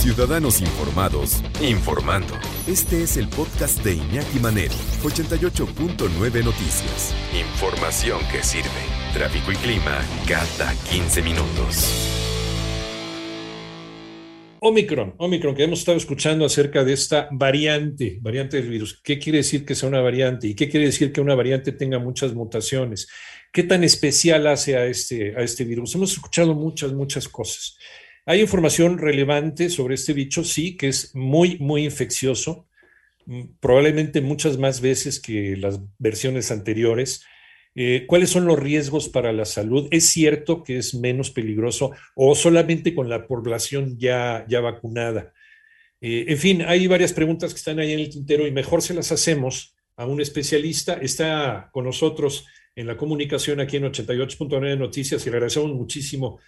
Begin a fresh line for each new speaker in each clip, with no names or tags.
Ciudadanos Informados, informando. Este es el podcast de Iñaki Manero, 88.9 Noticias. Información que sirve. Tráfico y clima cada 15 minutos.
Omicron, Omicron, que hemos estado escuchando acerca de esta variante, variante del virus. ¿Qué quiere decir que sea una variante? ¿Y qué quiere decir que una variante tenga muchas mutaciones? ¿Qué tan especial hace a este, a este virus? Hemos escuchado muchas, muchas cosas. Hay información relevante sobre este bicho, sí, que es muy, muy infeccioso, mm, probablemente muchas más veces que las versiones anteriores. Eh, ¿Cuáles son los riesgos para la salud? ¿Es cierto que es menos peligroso o solamente con la población ya, ya vacunada? Eh, en fin, hay varias preguntas que están ahí en el tintero y mejor se las hacemos a un especialista. Está con nosotros en la comunicación aquí en 88.9 Noticias y le agradecemos muchísimo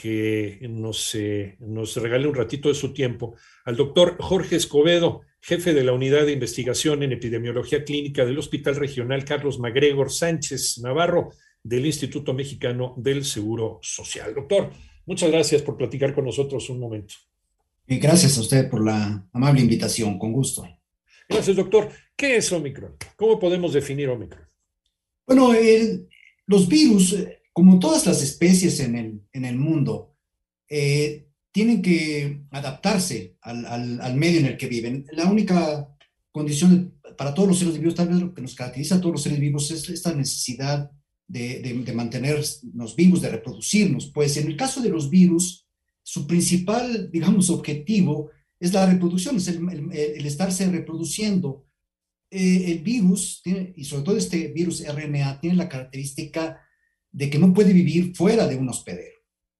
que nos, eh, nos regale un ratito de su tiempo al doctor Jorge Escobedo, jefe de la Unidad de Investigación en Epidemiología Clínica del Hospital Regional Carlos Magregor Sánchez Navarro del Instituto Mexicano del Seguro Social. Doctor, muchas gracias por platicar con nosotros un momento.
Y gracias a usted por la amable invitación, con gusto.
Gracias, doctor. ¿Qué es Omicron? ¿Cómo podemos definir Omicron?
Bueno, los virus eh, como todas las especies en el, en el mundo, eh, tienen que adaptarse al, al, medio en el que viven. La única condición para todos los seres vivos, tal vez lo que nos caracteriza a todos los seres vivos es esta necesidad de, de, mantenernos vivos, de reproducirnos. Pues en el caso de los virus, su principal, digamos, objetivo es la reproducción, es el, el, estarse reproduciendo. Eh, el virus, y sobre todo este virus RNA, tiene la característica de que no puede vivir fuera de un hospedero.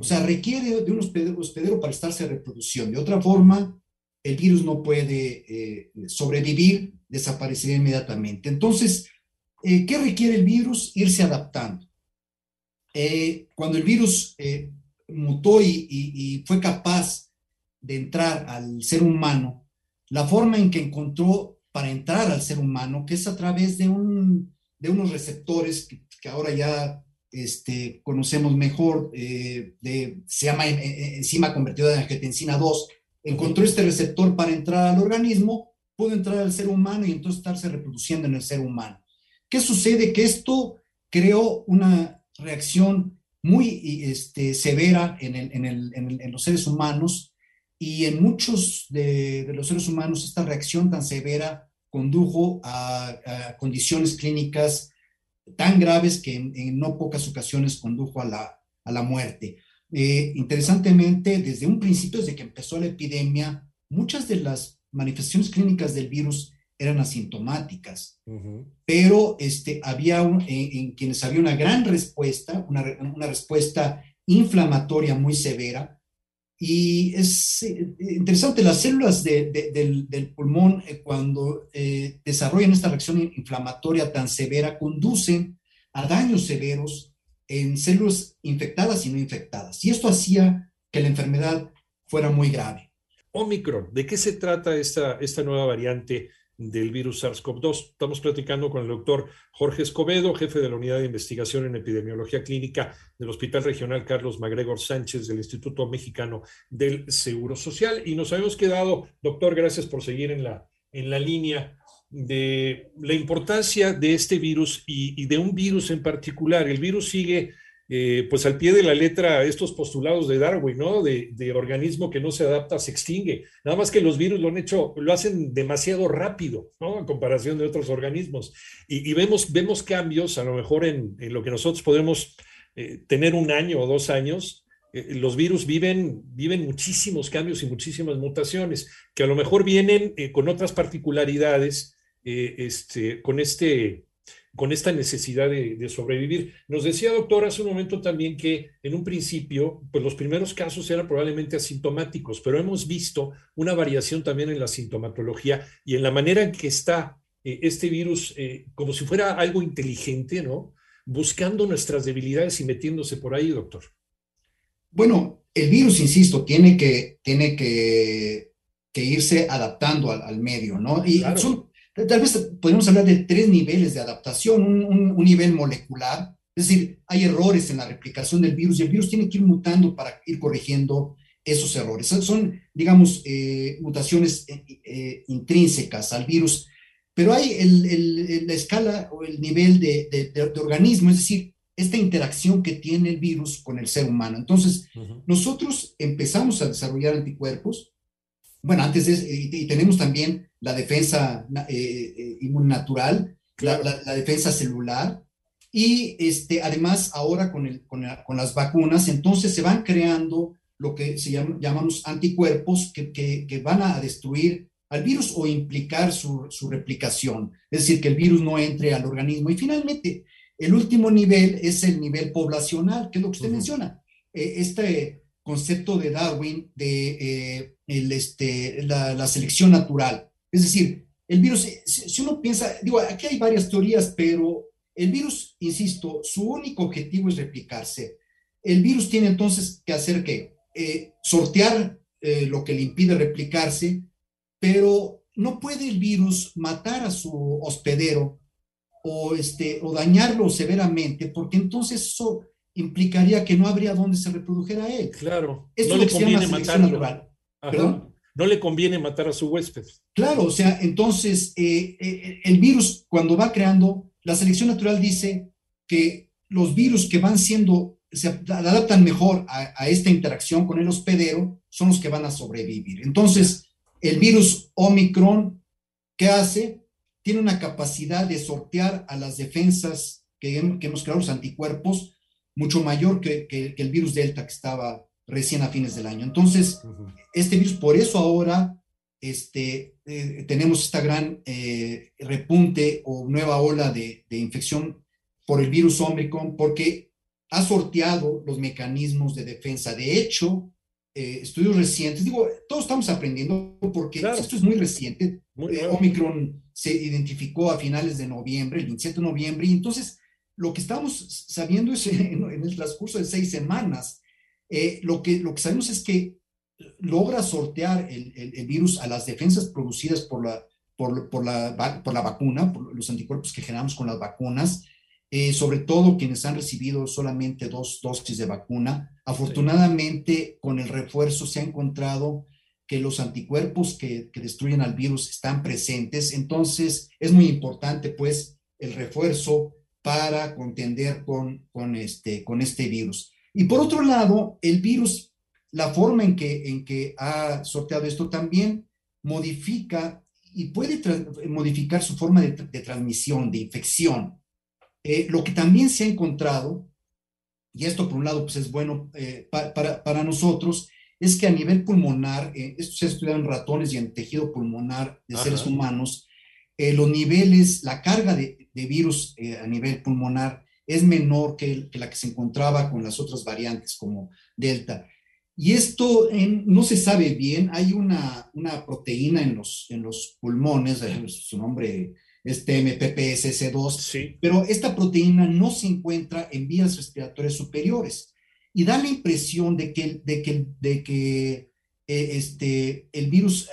O sea, requiere de un hospedero, para estarse reproduciendo. De otra forma, el virus no puede eh, sobrevivir, desaparecer inmediatamente. Entonces, eh, ¿qué requiere el virus? Irse adaptando. Eh, cuando el virus mutó y, y, fue capaz de entrar al ser humano, la forma en que encontró para entrar al ser humano, que es a través de, un, de unos receptores que, que ahora ya este, conocemos mejor, eh, se llama enzima convertida en angiotensina 2, encontró este receptor para entrar al organismo, pudo entrar al ser humano y entonces estarse reproduciendo en el ser humano. ¿Qué sucede? Que esto creó una reacción muy este, severa en, los seres humanos y en muchos de, los seres humanos esta reacción tan severa condujo a condiciones clínicas tan graves que en, no pocas ocasiones condujo a la, a la muerte. Eh, interesantemente, desde un principio, desde que empezó la epidemia, muchas de las manifestaciones clínicas del virus eran asintomáticas, pero este, había en, quienes había una gran respuesta, una, una respuesta inflamatoria muy severa, y es eh, interesante, las células del, pulmón, eh, cuando eh, desarrollan esta reacción inflamatoria tan severa, conducen a daños severos en células infectadas y no infectadas. Y esto hacía que la enfermedad fuera muy grave.
Omicron, ¿de qué se trata esta, esta nueva variante del virus SARS-CoV-2. Estamos platicando con el doctor Jorge Escobedo, jefe de la Unidad de Investigación en Epidemiología Clínica del Hospital Regional Carlos Magregor Sánchez del Instituto Mexicano del Seguro Social. Y nos habíamos quedado, doctor, gracias por seguir en la, en la línea de la importancia de este virus y, y de un virus en particular. El virus sigue eh, pues al pie de la letra estos postulados de Darwin, ¿no? De, organismo que no se adapta, se extingue. Nada más que los virus lo han hecho, lo hacen demasiado rápido, ¿no? En comparación de otros organismos. Y, vemos, vemos cambios, a lo mejor en, lo que nosotros podemos eh, tener un año o dos años. Eh, los virus viven, viven muchísimos cambios y muchísimas mutaciones, que a lo mejor vienen con otras particularidades, este, con este con esta necesidad de, sobrevivir. Nos decía, doctor, hace un momento también que en un principio, pues los primeros casos eran probablemente asintomáticos, pero hemos visto una variación también en la sintomatología y en la manera en que está eh, este virus eh, como si fuera algo inteligente, ¿no? Buscando nuestras debilidades y metiéndose por ahí, doctor.
Bueno, el virus, insisto, tiene que, tiene que, irse adaptando al, medio, ¿no? Y son Tal vez podemos hablar de tres niveles de adaptación, un, nivel molecular, es decir, hay errores en la replicación del virus y el virus tiene que ir mutando para ir corrigiendo esos errores. Son, digamos, eh, mutaciones eh, intrínsecas al virus, pero hay el, la escala o el nivel de, de, organismo, es decir, esta interacción que tiene el virus con el ser humano. Entonces, nosotros empezamos a desarrollar anticuerpos, bueno, antes de, y, tenemos también la defensa eh, inmunatural, la, la, defensa celular, y este, además ahora con, el, con, con, las vacunas, entonces se van creando lo que se llama, llamamos anticuerpos que, que, que, van a destruir al virus o implicar su, su, replicación, es decir, que el virus no entre al organismo. Y finalmente, el último nivel es el nivel poblacional, que es lo que usted menciona. Eh, este concepto de Darwin de eh, el, este, la, la, selección natural. Es decir, el virus, si, si uno piensa, digo, aquí hay varias teorías, pero el virus, insisto, su único objetivo es replicarse. El virus tiene entonces que hacer qué? Eh, sortear eh, lo que le impide replicarse, pero no puede el virus matar a su hospedero o, este, o dañarlo severamente, porque entonces eso implicaría que no habría donde se reprodujera él.
Claro, no le conviene matarlo. No le conviene matar a su huésped.
Claro, o sea, entonces eh, el virus cuando va creando la selección natural dice que los virus que van siendo, se adaptan mejor a, esta interacción con el hospedero, son los que van a sobrevivir. Entonces, el virus Omicron, ¿qué hace? Tiene una capacidad de sortear a las defensas que, hemos creado, los anticuerpos, mucho mayor que, el virus Delta que estaba recién a fines del año. Entonces, este virus, por eso ahora este, eh, tenemos esta gran eh, repunte o nueva ola de, infección por el virus Omicron, porque ha sorteado los mecanismos de defensa. De hecho, eh, estudios recientes, digo, todos estamos aprendiendo porque esto es muy reciente. Omicron se identificó a finales de noviembre, el 27 de noviembre, y entonces lo que estamos sabiendo es en, el transcurso de seis semanas, lo, que, lo que sabemos es que logra sortear el, el, virus a las defensas producidas por la, por, por, la, por la vacuna, por los anticuerpos que generamos con las vacunas, eh, sobre todo quienes han recibido solamente dos dosis de vacuna. Afortunadamente, con el refuerzo se ha encontrado que los anticuerpos que, que, destruyen al virus están presentes. Entonces, es muy importante, pues, el refuerzo para contender con, con, este, con este virus. Y por otro lado, el virus la forma en que, en que ha sorteado esto también modifica y puede modificar su forma de, transmisión, de infección. Eh, lo que también se ha encontrado, y esto por un lado pues es bueno eh, para, para, nosotros, es que a nivel pulmonar, eh, esto se ha estudiado en ratones y en tejido pulmonar de seres humanos, los niveles, la carga de, de virus a nivel pulmonar es menor que, que, la que se encontraba con las otras variantes como Delta. Y esto no se sabe bien, hay una, una proteína en los, en los pulmones, su nombre es TMPPSS2, sí. pero esta proteína no se encuentra en vías respiratorias superiores y da la impresión de que, de que, de que eh, este, el virus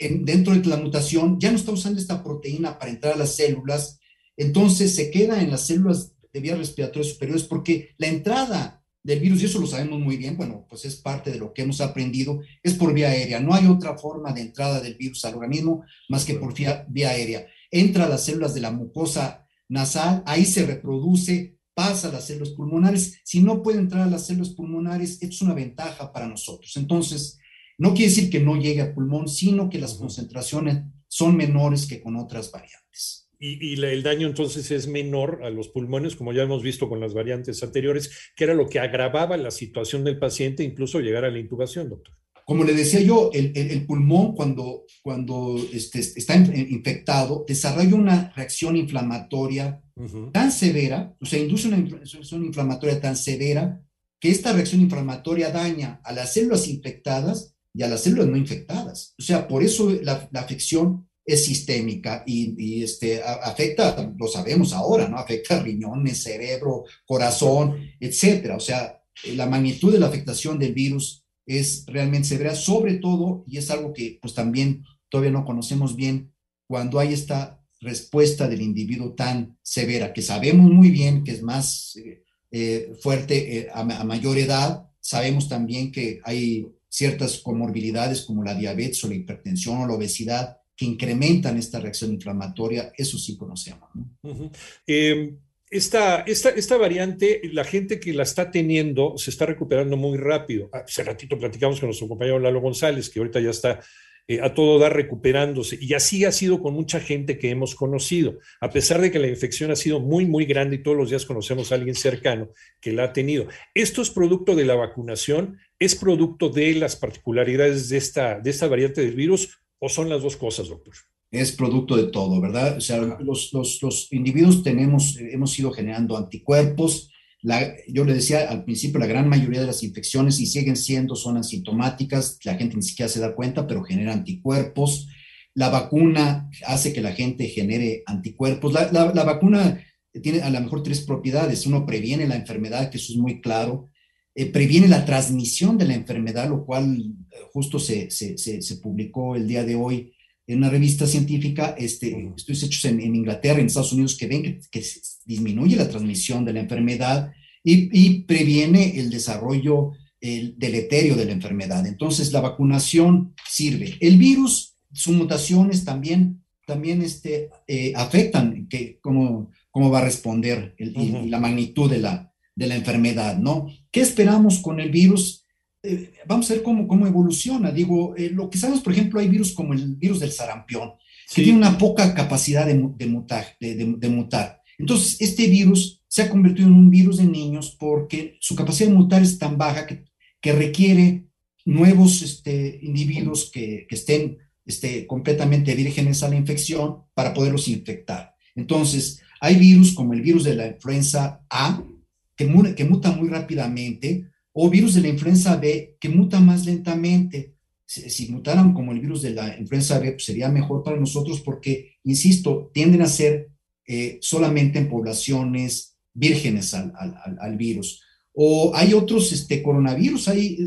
eh, dentro de la mutación ya no está usando esta proteína para entrar a las células, entonces se queda en las células de vías respiratorias superiores porque la entrada del virus, y eso lo sabemos muy bien, bueno, pues es parte de lo que hemos aprendido, es por vía aérea. No hay otra forma de entrada del virus al organismo más que por vía, vía aérea. Entra a las células de la mucosa nasal, ahí se reproduce, pasa a las células pulmonares. Si no puede entrar a las células pulmonares, es una ventaja para nosotros. Entonces, no quiere decir que no llegue al pulmón, sino que las concentraciones son menores que con otras variantes
y, el daño entonces es menor a los pulmones, como ya hemos visto con las variantes anteriores, que era lo que agravaba la situación del paciente, incluso llegar a la intubación, doctor.
Como le decía yo, el, el, pulmón cuando, cuando este, está infectado desarrolla una reacción inflamatoria tan severa, o sea, induce una reacción inflamatoria tan severa que esta reacción inflamatoria daña a las células infectadas y a las células no infectadas. O sea, por eso la, la afección es sistémica y, este, afecta, lo sabemos ahora, ¿no? Afecta riñones, cerebro, corazón, etcétera. O sea, la magnitud de la afectación del virus es realmente severa, sobre todo, y es algo que pues también todavía no conocemos bien, cuando hay esta respuesta del individuo tan severa, que sabemos muy bien que es más eh, eh, fuerte eh, a, mayor edad, sabemos también que hay ciertas comorbilidades como la diabetes o la hipertensión o la obesidad que incrementan esta reacción inflamatoria, eso sí conocemos.
Em, esta, esta, variante, la gente que la está teniendo se está recuperando muy rápido. Hace ratito platicamos con nuestro compañero Lalo González, que ahorita ya está eh, a todo dar recuperándose. Y así ha sido con mucha gente que hemos conocido, a pesar de que la infección ha sido muy, muy grande y todos los días conocemos a alguien cercano que la ha tenido. ¿Esto es producto de la vacunación? ¿Es producto de las particularidades de esta, de esta variante del virus? ¿O son las dos cosas, doctor?
es producto de todo, ¿verdad? O sea, los, los, los individuos tenemos, hemos ido generando anticuerpos. La, yo le decía al principio, la gran mayoría de las infecciones, y siguen siendo, son asintomáticas, la gente ni siquiera se da cuenta, pero genera anticuerpos. La vacuna hace que la gente genere anticuerpos. La, la, vacuna tiene a lo mejor tres propiedades. Uno previene la enfermedad, que eso es muy claro. Eh, previene la transmisión de la enfermedad, lo cual justo se, se, se, se publicó el día de hoy en una revista científica, este, estudios hechos en, Inglaterra, en Estados Unidos, que ven que, disminuye la transmisión de la enfermedad y, previene el desarrollo el deleterio de la enfermedad. Entonces, la vacunación sirve. El virus, sus mutaciones también, también este, eh, afectan que, cómo, cómo va a responder y, la magnitud de la, de la enfermedad, ¿no? ¿Qué esperamos con el virus? Eh, vamos a ver cómo, cómo evoluciona. Digo, eh, lo que sabemos, por ejemplo, hay virus como el virus del sarampión, que tiene una poca capacidad de, de, mutar, de, mutar. Entonces, este virus se ha convertido en un virus de niños porque su capacidad de mutar es tan baja que, que requiere nuevos este, individuos que, que estén este, completamente vírgenes a la infección para poderlos infectar. Entonces, hay virus como el virus de la influenza A, que, que muta muy rápidamente, o virus de la influenza B que muta más lentamente. Si, mutaran como el virus de la influenza B, pues sería mejor para nosotros porque, insisto, tienden a ser eh, solamente en poblaciones vírgenes al, al, virus. O hay otros este, coronavirus, hay,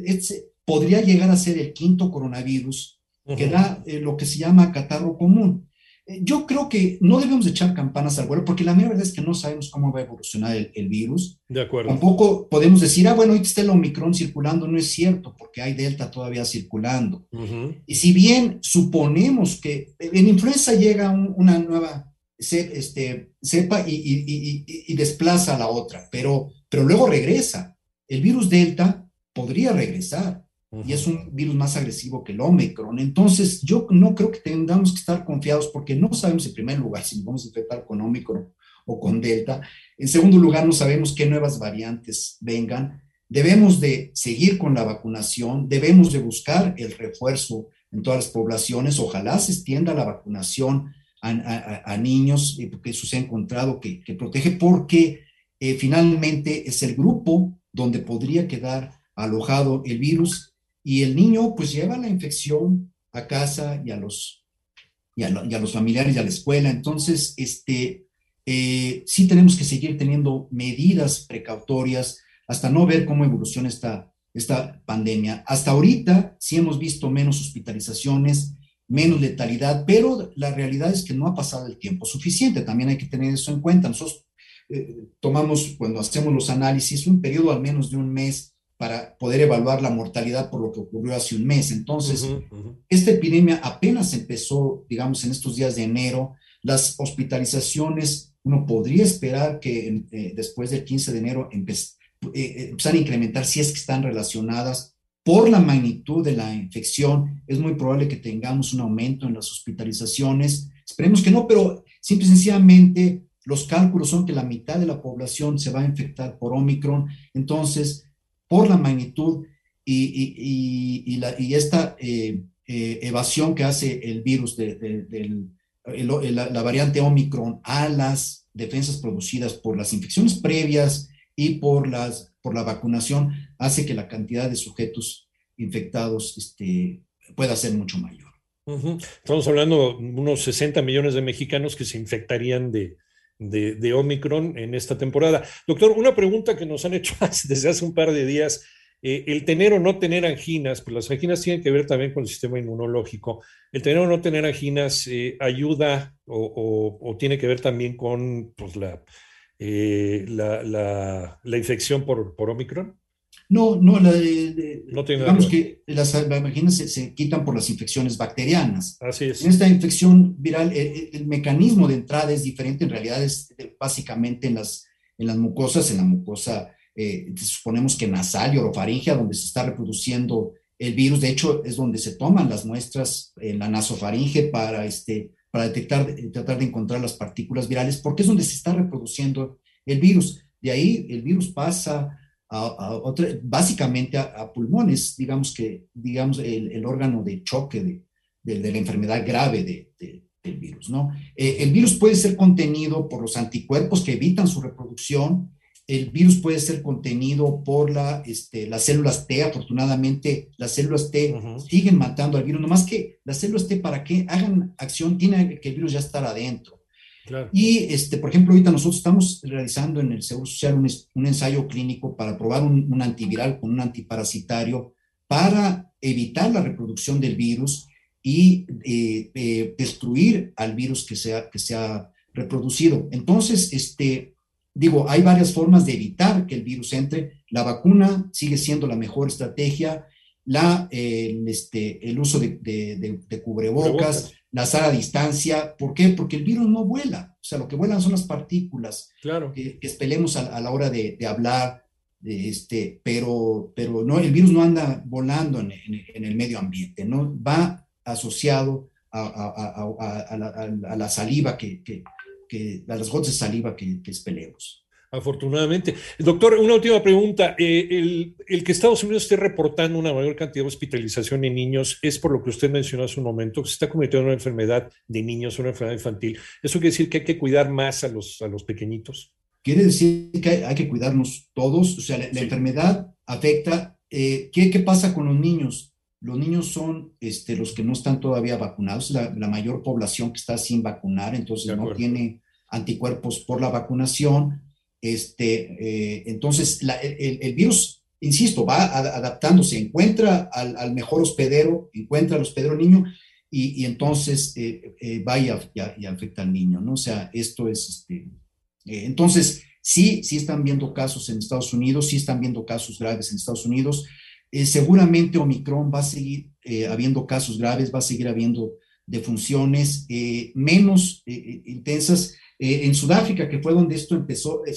podría llegar a ser el quinto coronavirus, que da eh, lo que se llama catarro común. Eh, yo creo que no debemos echar campanas al vuelo porque la verdad es que no sabemos cómo va a evolucionar el, virus.
De acuerdo.
Tampoco podemos decir, ah, bueno, ahorita está el Omicron circulando. No es cierto porque hay Delta todavía circulando. Y si bien suponemos que en influenza llega una nueva este, cepa y, desplaza a la otra, pero, pero luego regresa. El virus Delta podría regresar y es un virus más agresivo que el Omicron. Entonces, yo no creo que tengamos que estar confiados porque no sabemos en primer lugar si nos vamos a infectar con Omicron o con Delta. En segundo lugar, no sabemos qué nuevas variantes vengan. Debemos de seguir con la vacunación, debemos de buscar el refuerzo en todas las poblaciones. Ojalá se extienda la vacunación a, niños, porque eso se ha encontrado que, protege, porque eh, finalmente es el grupo donde podría quedar alojado el virus y el niño pues lleva la infección a casa y a los, y a, los familiares y a la escuela. Entonces, este, eh, sí tenemos que seguir teniendo medidas precautorias hasta no ver cómo evoluciona esta, esta pandemia. Hasta ahorita sí hemos visto menos hospitalizaciones, menos letalidad, pero la realidad es que no ha pasado el tiempo suficiente. También hay que tener eso en cuenta. Nosotros eh, tomamos, cuando hacemos los análisis, un periodo al menos de un mes para poder evaluar la mortalidad por lo que ocurrió hace un mes. Entonces, esta epidemia apenas empezó, digamos, en estos días de enero. Las hospitalizaciones, uno podría esperar que eh, después del 15 de enero eh, eh, empezar a incrementar si es que están relacionadas. Por la magnitud de la infección, es muy probable que tengamos un aumento en las hospitalizaciones. Esperemos que no, pero simple y sencillamente los cálculos son que la mitad de la población se va a infectar por Omicron. Entonces, por la magnitud y, esta eh, eh, evasión que hace el virus de, la, variante Omicron a las defensas producidas por las infecciones previas y por, la vacunación, hace que la cantidad de sujetos infectados este, pueda ser mucho mayor.
Estamos hablando de unos 60 millones de mexicanos que se infectarían de, de, Omicron en esta temporada. Doctor, una pregunta que nos han hecho desde hace un par de días. Eh, el tener o no tener anginas, pues las anginas tienen que ver también con el sistema inmunológico. El tener o no tener anginas eh, ayuda o, tiene que ver también con pues, la, eh, la, infección por, por Omicron.
No, no, la, digamos que las vaginas se, quitan por las infecciones bacterianas.
Así es.
En esta infección viral, el, mecanismo de entrada es diferente, en realidad es básicamente en las, en las mucosas, en la mucosa, eh, suponemos que nasal y orofaringea, donde se está reproduciendo el virus. De hecho, es donde se toman las muestras en la nasofaringe para, este, para detectar, tratar de encontrar las partículas virales, porque es donde se está reproduciendo el virus. De ahí el virus pasa a, otra, básicamente a, pulmones, digamos que, digamos, el, órgano de choque de, de, la enfermedad grave de, del virus, ¿no? Eh, el virus puede ser contenido por los anticuerpos que evitan su reproducción, el virus puede ser contenido por la, este, las células T. Afortunadamente, las células T siguen matando al virus, nomás que las células T para que hagan acción tiene que el virus ya estar adentro. Y, este, por ejemplo, ahorita nosotros estamos realizando en el Seguro Social un, ensayo clínico para probar un, antiviral con un antiparasitario para evitar la reproducción del virus y eh, eh, destruir al virus que se, ha, que se ha reproducido. Entonces, este, digo, hay varias formas de evitar que el virus entre. La vacuna sigue siendo la mejor estrategia, la, el, este, el uso de, de, cubrebocas, la sala a distancia. ¿Por qué? Porque el virus no vuela. O sea, lo que vuelan son las partículas
claro.
que, que espelemos a, la hora de, hablar, de este, pero, pero no, el virus no anda volando en, en, el medio ambiente, ¿no? Va asociado a, a la, saliva que, que, que, a las gotas de saliva que, que expelemos
afortunadamente. Doctor, una última pregunta. Eh, el, el, que Estados Unidos esté reportando una mayor cantidad de hospitalización en niños es por lo que usted mencionó hace un momento, que se está cometiendo una enfermedad de niños, una enfermedad infantil. ¿Eso quiere decir que hay que cuidar más a los, a los pequeñitos?
Quiere decir que hay, que cuidarnos todos. O sea, la, enfermedad afecta. Eh, ¿qué, ¿qué, pasa con los niños? Los niños son este, los que no están todavía vacunados, la, la mayor población que está sin vacunar, entonces no tiene anticuerpos por la vacunación este, eh, entonces, el, virus, insisto, va adaptándose, encuentra al, mejor hospedero, encuentra al hospedero niño y, entonces eh, eh, va y, afecta al niño, ¿no? O sea, esto es, este, entonces, sí, sí están viendo casos en Estados Unidos, sí están viendo casos graves en Estados Unidos. seguramente Omicron va a seguir habiendo casos graves, va a seguir habiendo defunciones menos intensas eh, en Sudáfrica, que fue donde esto empezó, eh,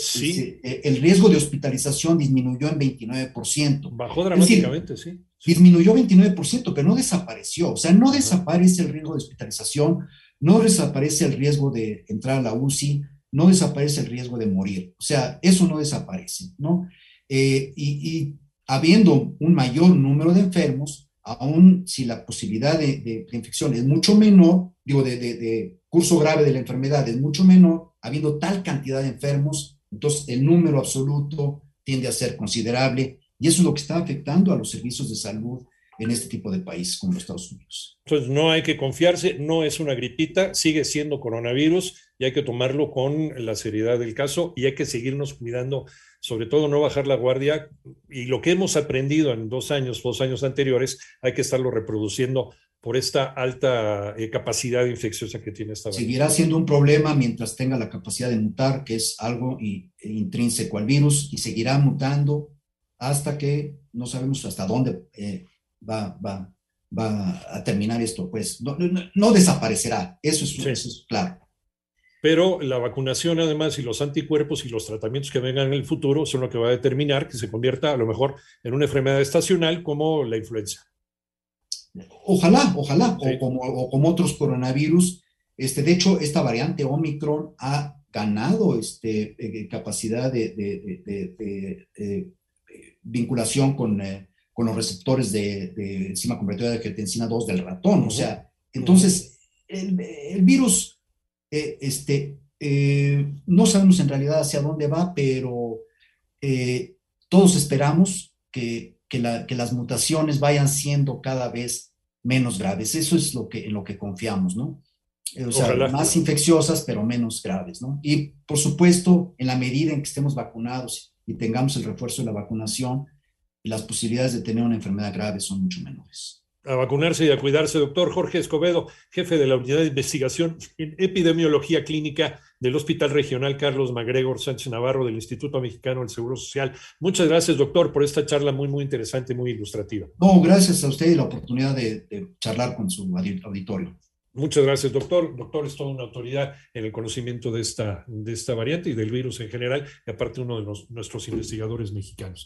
eh, el riesgo de hospitalización disminuyó en 29%.
Bajó dramáticamente, sí.
Disminuyó 29%, pero no desapareció. O sea, no desaparece el riesgo de hospitalización, no desaparece el riesgo de entrar a la UCI, no desaparece el riesgo de morir. O sea, eso no desaparece, ¿no? y, habiendo un mayor número de enfermos, aún si la posibilidad de, infección es mucho menor, digo, de curso grave de la enfermedad es mucho menor, habiendo tal cantidad de enfermos, entonces el número absoluto tiende a ser considerable y eso es lo que está afectando a los servicios de salud en este tipo de países como los Estados Unidos.
Entonces no hay que confiarse, no es una gripita, sigue siendo coronavirus y hay que tomarlo con la seriedad del caso y hay que seguirnos cuidando, sobre todo no bajar la guardia y lo que hemos aprendido en dos años, dos años anteriores, hay que estarlo reproduciendo por esta alta eh, capacidad infecciosa que tiene esta
Seguirá siendo un problema mientras tenga la capacidad de mutar, que es algo intrínseco al virus, y seguirá mutando hasta que no sabemos hasta dónde eh, va, va, va, a terminar esto. Pues no, no, desaparecerá, eso es, eso es claro.
Pero la vacunación, además, y los anticuerpos y los tratamientos que vengan en el futuro son lo que va a determinar que se convierta a lo mejor en una enfermedad estacional como la influenza.
Ojalá, ojalá, o, como, como otros coronavirus. Este, de hecho, esta variante Omicron ha ganado este, eh, capacidad de, vinculación con, eh, con, los receptores de, enzima convertida de angiotensina 2 del ratón. O sea, entonces, el, virus, eh, este, no sabemos en realidad hacia dónde va, pero todos esperamos que que, las mutaciones vayan siendo cada vez menos graves. Eso es lo que, en lo que confiamos, ¿no? O sea, más infecciosas, pero menos graves, ¿no? Y por supuesto, en la medida en que estemos vacunados y tengamos el refuerzo de la vacunación, las posibilidades de tener una enfermedad grave son mucho menores.
A vacunarse y a cuidarse, doctor Jorge Escobedo, jefe de la unidad de investigación en epidemiología clínica del Hospital Regional Carlos Magregor Sánchez Navarro del Instituto Mexicano del Seguro Social. Muchas gracias, doctor, por esta charla muy, muy interesante, muy ilustrativa.
No, gracias a usted y la oportunidad de, de charlar con su auditorio.
Muchas gracias, doctor. Doctor es toda una autoridad en el conocimiento de esta, de esta variante y del virus en general, y aparte uno de los, nuestros investigadores mexicanos.